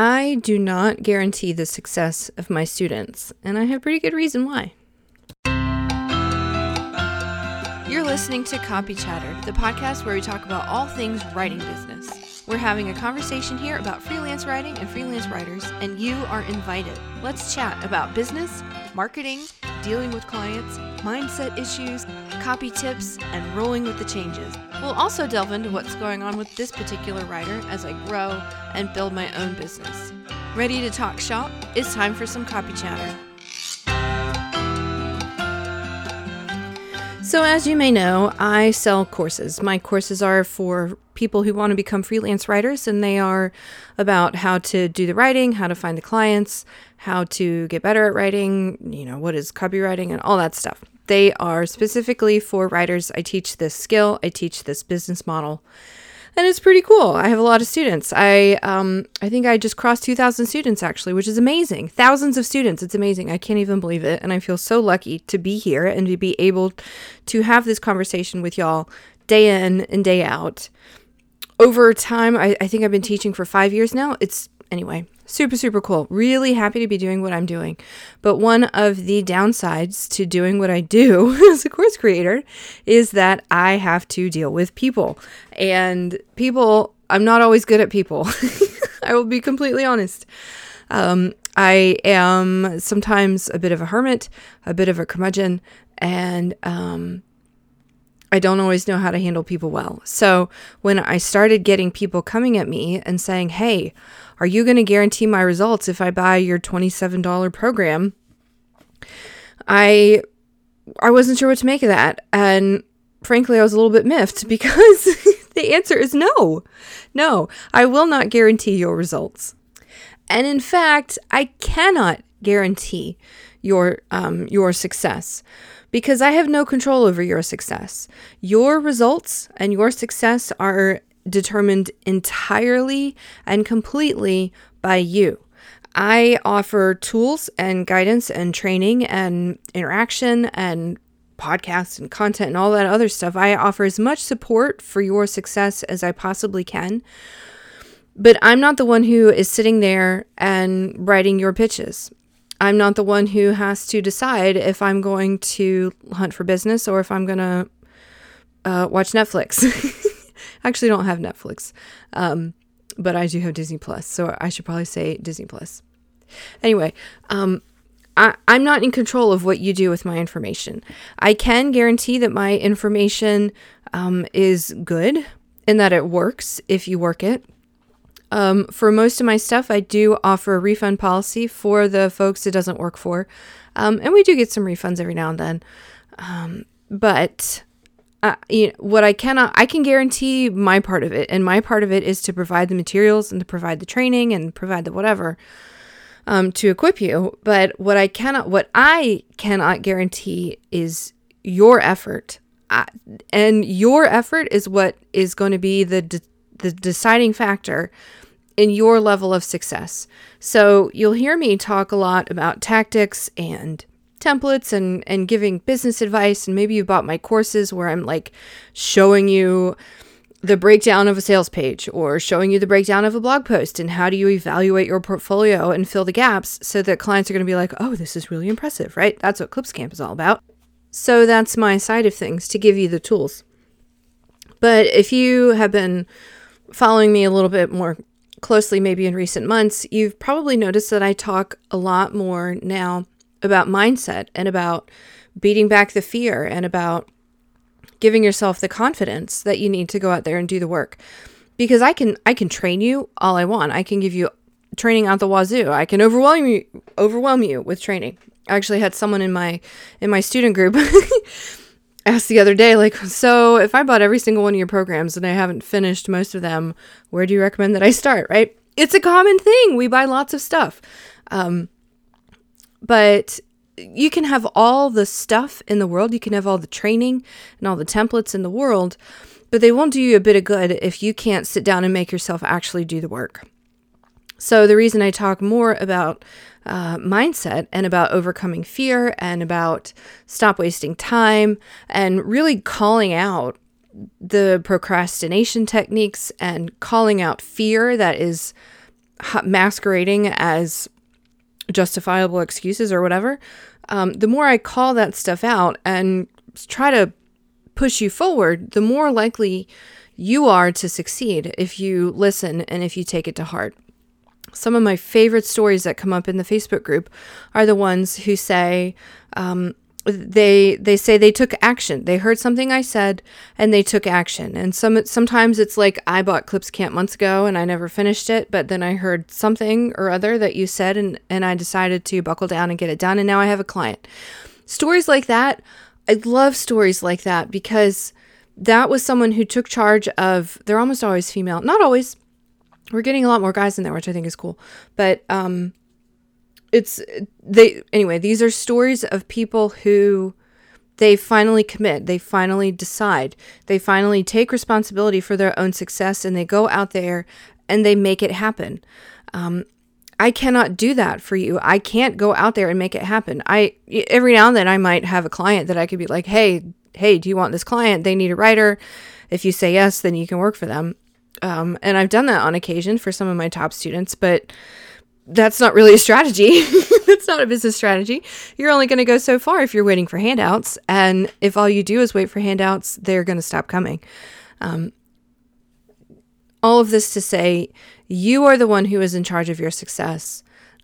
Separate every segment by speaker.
Speaker 1: I do not guarantee the success of my students, and I have pretty good reason why. You're listening to Copy Chatter, the podcast where we talk about all things writing business. We're having a conversation here about freelance writing and freelance writers, and you are invited. Let's chat about business, marketing, dealing with clients, mindset issues, copy tips, and rolling with the changes. We'll also delve into what's going on with this particular writer as I grow and build my own business. Ready to talk shop? It's time for some copy chatter. So, as you may know, I sell courses. My courses are for people who want to become freelance writers, and they are about how to do the writing, how to find the clients, how to get better at writing, you know, what is copywriting, and all that stuff. They are specifically for writers. I teach this skill, I teach this business model, and it's pretty cool. I have a lot of students. I um, I think I just crossed 2,000 students actually, which is amazing. Thousands of students. It's amazing. I can't even believe it, and I feel so lucky to be here and to be able to have this conversation with y'all day in and day out. Over time, I, I think I've been teaching for five years now. It's anyway, super, super cool. Really happy to be doing what I'm doing. But one of the downsides to doing what I do as a course creator is that I have to deal with people. And people, I'm not always good at people. I will be completely honest. Um, I am sometimes a bit of a hermit, a bit of a curmudgeon, and um, I don't always know how to handle people well. So when I started getting people coming at me and saying, hey, are you going to guarantee my results if I buy your $27 program? I I wasn't sure what to make of that. And frankly, I was a little bit miffed because the answer is no. No, I will not guarantee your results. And in fact, I cannot guarantee your um, your success because I have no control over your success. Your results and your success are determined entirely and completely by you. I offer tools and guidance and training and interaction and podcasts and content and all that other stuff. I offer as much support for your success as I possibly can. But I'm not the one who is sitting there and writing your pitches. I'm not the one who has to decide if I'm going to hunt for business or if I'm going to uh, watch Netflix. Actually don't have Netflix, um, but I do have Disney Plus, so I should probably say Disney Plus. Anyway, um, I, I'm not in control of what you do with my information. I can guarantee that my information um, is good and that it works if you work it. Um, for most of my stuff, I do offer a refund policy for the folks it doesn't work for. Um, and we do get some refunds every now and then. Um, but uh, you know, what I cannot, I can guarantee my part of it. And my part of it is to provide the materials and to provide the training and provide the whatever um, to equip you. But what I cannot, what I cannot guarantee is your effort. I, and your effort is what is going to be the, de- the deciding factor in your level of success. So you'll hear me talk a lot about tactics and templates and and giving business advice and maybe you bought my courses where I'm like showing you the breakdown of a sales page or showing you the breakdown of a blog post and how do you evaluate your portfolio and fill the gaps so that clients are going to be like, "Oh, this is really impressive," right? That's what Clips Camp is all about. So that's my side of things to give you the tools. But if you have been following me a little bit more closely, maybe in recent months, you've probably noticed that I talk a lot more now about mindset and about beating back the fear and about giving yourself the confidence that you need to go out there and do the work. Because I can I can train you all I want. I can give you training out the wazoo. I can overwhelm you overwhelm you with training. I actually had someone in my in my student group asked the other day, like, so if I bought every single one of your programs and I haven't finished most of them, where do you recommend that I start? Right? It's a common thing. We buy lots of stuff. Um, but you can have all the stuff in the world, you can have all the training and all the templates in the world, but they won't do you a bit of good if you can't sit down and make yourself actually do the work. So, the reason I talk more about uh, mindset and about overcoming fear and about stop wasting time and really calling out the procrastination techniques and calling out fear that is masquerading as justifiable excuses or whatever, um, the more I call that stuff out and try to push you forward, the more likely you are to succeed if you listen and if you take it to heart. Some of my favorite stories that come up in the Facebook group are the ones who say, um, they they say they took action. They heard something I said and they took action. And some sometimes it's like I bought Clips Camp months ago and I never finished it, but then I heard something or other that you said and and I decided to buckle down and get it done and now I have a client. Stories like that, I love stories like that because that was someone who took charge of they're almost always female. Not always. We're getting a lot more guys in there, which I think is cool. But um it's they anyway these are stories of people who they finally commit. They finally decide. They finally take responsibility for their own success and they go out there and they make it happen. Um, i cannot do that for you. I can't go out there and make it happen. I every now and then i might have a client that i could be like hey hey do you want this client? They need a writer. If you say yes then you can work for them um, and i've done that on occasion for some of my top students but that's not really a strategy. that's not a business strategy. You're only going to go so far if you're waiting for handouts. And if all you do is wait for handouts, they're going to stop coming. Um, all of this to say, you are the one who is in charge of your success.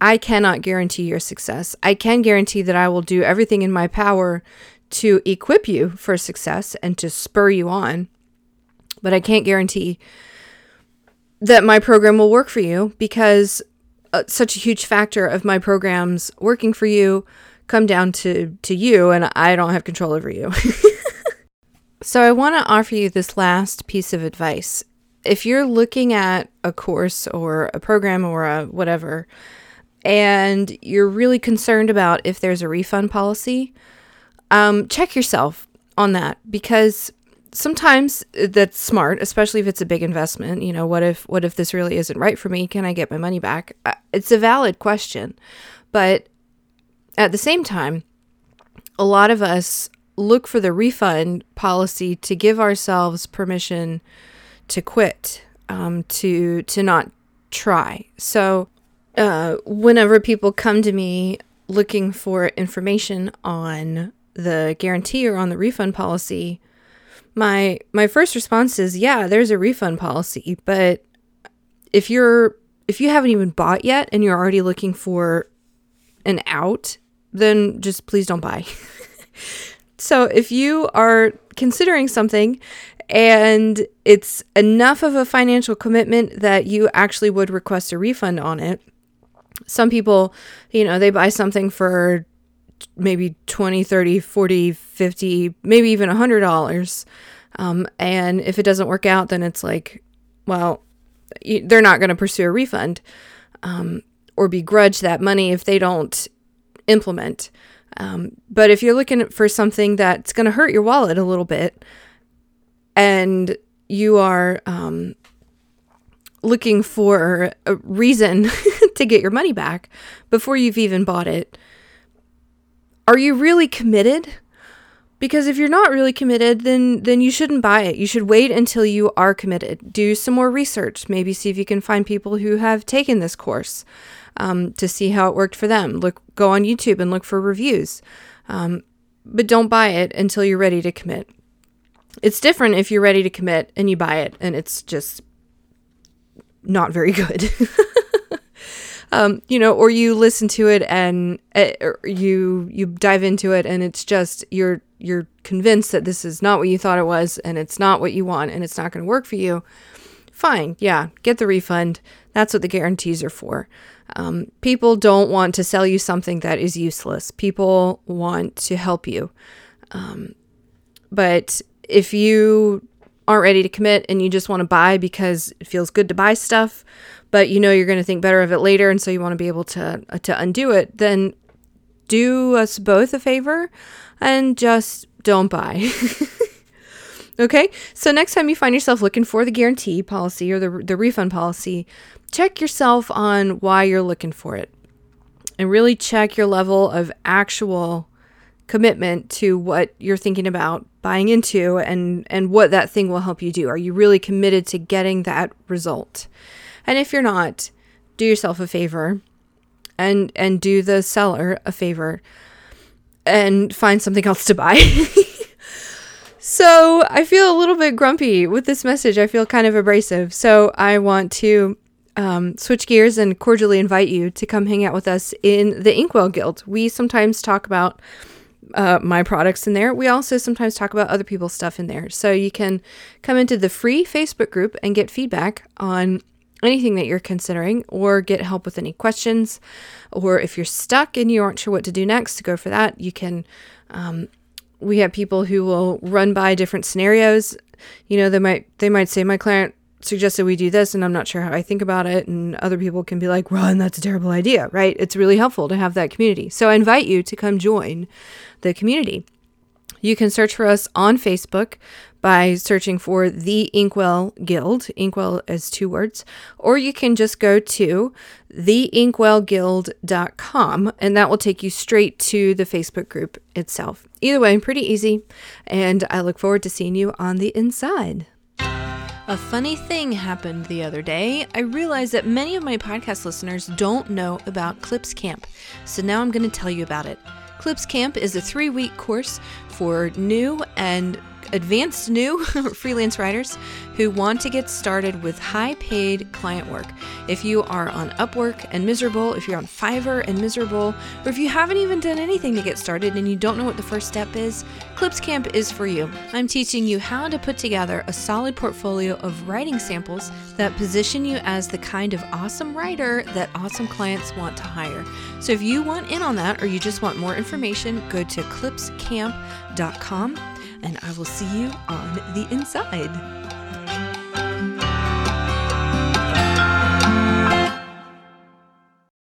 Speaker 1: I cannot guarantee your success. I can guarantee that I will do everything in my power to equip you for success and to spur you on. But I can't guarantee that my program will work for you because uh, such a huge factor of my programs working for you come down to to you and I don't have control over you. so I want to offer you this last piece of advice. If you're looking at a course or a program or a whatever and you're really concerned about if there's a refund policy, um, check yourself on that because sometimes that's smart, especially if it's a big investment. You know, what if what if this really isn't right for me? Can I get my money back? Uh, it's a valid question, but at the same time, a lot of us look for the refund policy to give ourselves permission to quit, um, to to not try. So, uh, whenever people come to me looking for information on the guarantee or on the refund policy, my my first response is yeah there's a refund policy but if you're if you haven't even bought yet and you're already looking for an out then just please don't buy. So if you are considering something and it's enough of a financial commitment that you actually would request a refund on it some people you know they buy something for maybe 20 30 40 50 maybe even a hundred dollars. Um, and if it doesn't work out then it's like well they're not going to pursue a refund um, or begrudge that money if they don't implement. Um, but if you're looking for something that's going to hurt your wallet a little bit and you are um, looking for a reason to get your money back before you've even bought it are you really committed? Because if you're not really committed, then then you shouldn't buy it. You should wait until you are committed. Do some more research. Maybe see if you can find people who have taken this course um, to see how it worked for them. Look, go on YouTube and look for reviews. Um, but don't buy it until you're ready to commit. It's different if you're ready to commit and you buy it and it's just not very good. um, you know, or you listen to it and uh, you you dive into it and it's just you're you're convinced that this is not what you thought it was and it's not what you want and it's not going to work for you. Fine, yeah, get the refund. That's what the guarantees are for. Um, people don't want to sell you something that is useless. People want to help you. Um, but if you aren't ready to commit and you just want to buy because it feels good to buy stuff, but you know you're going to think better of it later and so you want to be able to uh, to undo it then do us both a favor and just don't buy. Okay? So next time you find yourself looking for the guarantee policy or the, the refund policy check yourself on why you're looking for it and really check your level of actual commitment to what you're thinking about buying into and and what that thing will help you do are you really committed to getting that result and if you're not, do yourself a favor and and do the seller a favor and find something else to buy. so, I feel a little bit grumpy with this message. I feel kind of abrasive. So, I want to um, switch gears and cordially invite you to come hang out with us in the Inkwell Guild. We sometimes talk about uh, my products in there. We also sometimes talk about other people's stuff in there. So you can come into the free Facebook group and get feedback on anything that you're considering or get help with any questions. Or if you're stuck and you aren't sure what to do next, to go for that, you can. Um, we have people who will run by different scenarios. You know, they might they might say my client suggested we do this and I'm not sure how I think about it. And other people can be like, run, that's a terrible idea, right? It's really helpful to have that community. So I invite you to come join the community. You can search for us on Facebook by searching for the Inkwell Guild. Inkwell is two words. Or you can just go to theinkwellguild.com and that will take you straight to the Facebook group itself. Either way, pretty easy. And I look forward to seeing you on the inside. A funny thing happened the other day. I realized that many of my podcast listeners don't know about Clips Camp, so now I'm going to tell you about it. Clips Camp is a three week course for new and advanced new freelance writers who want to get started with high paid client work. If you are on Upwork and miserable, if you're on Fiverr and miserable, or if you haven't even done anything to get started and you don't know what the first step is, Clips Camp is for you. I'm teaching you how to put together a solid portfolio of writing samples that position you as the kind of awesome writer that awesome clients want to hire. So if you want in on that or you just want more information, go to clipscamp.com and I will see you on the inside.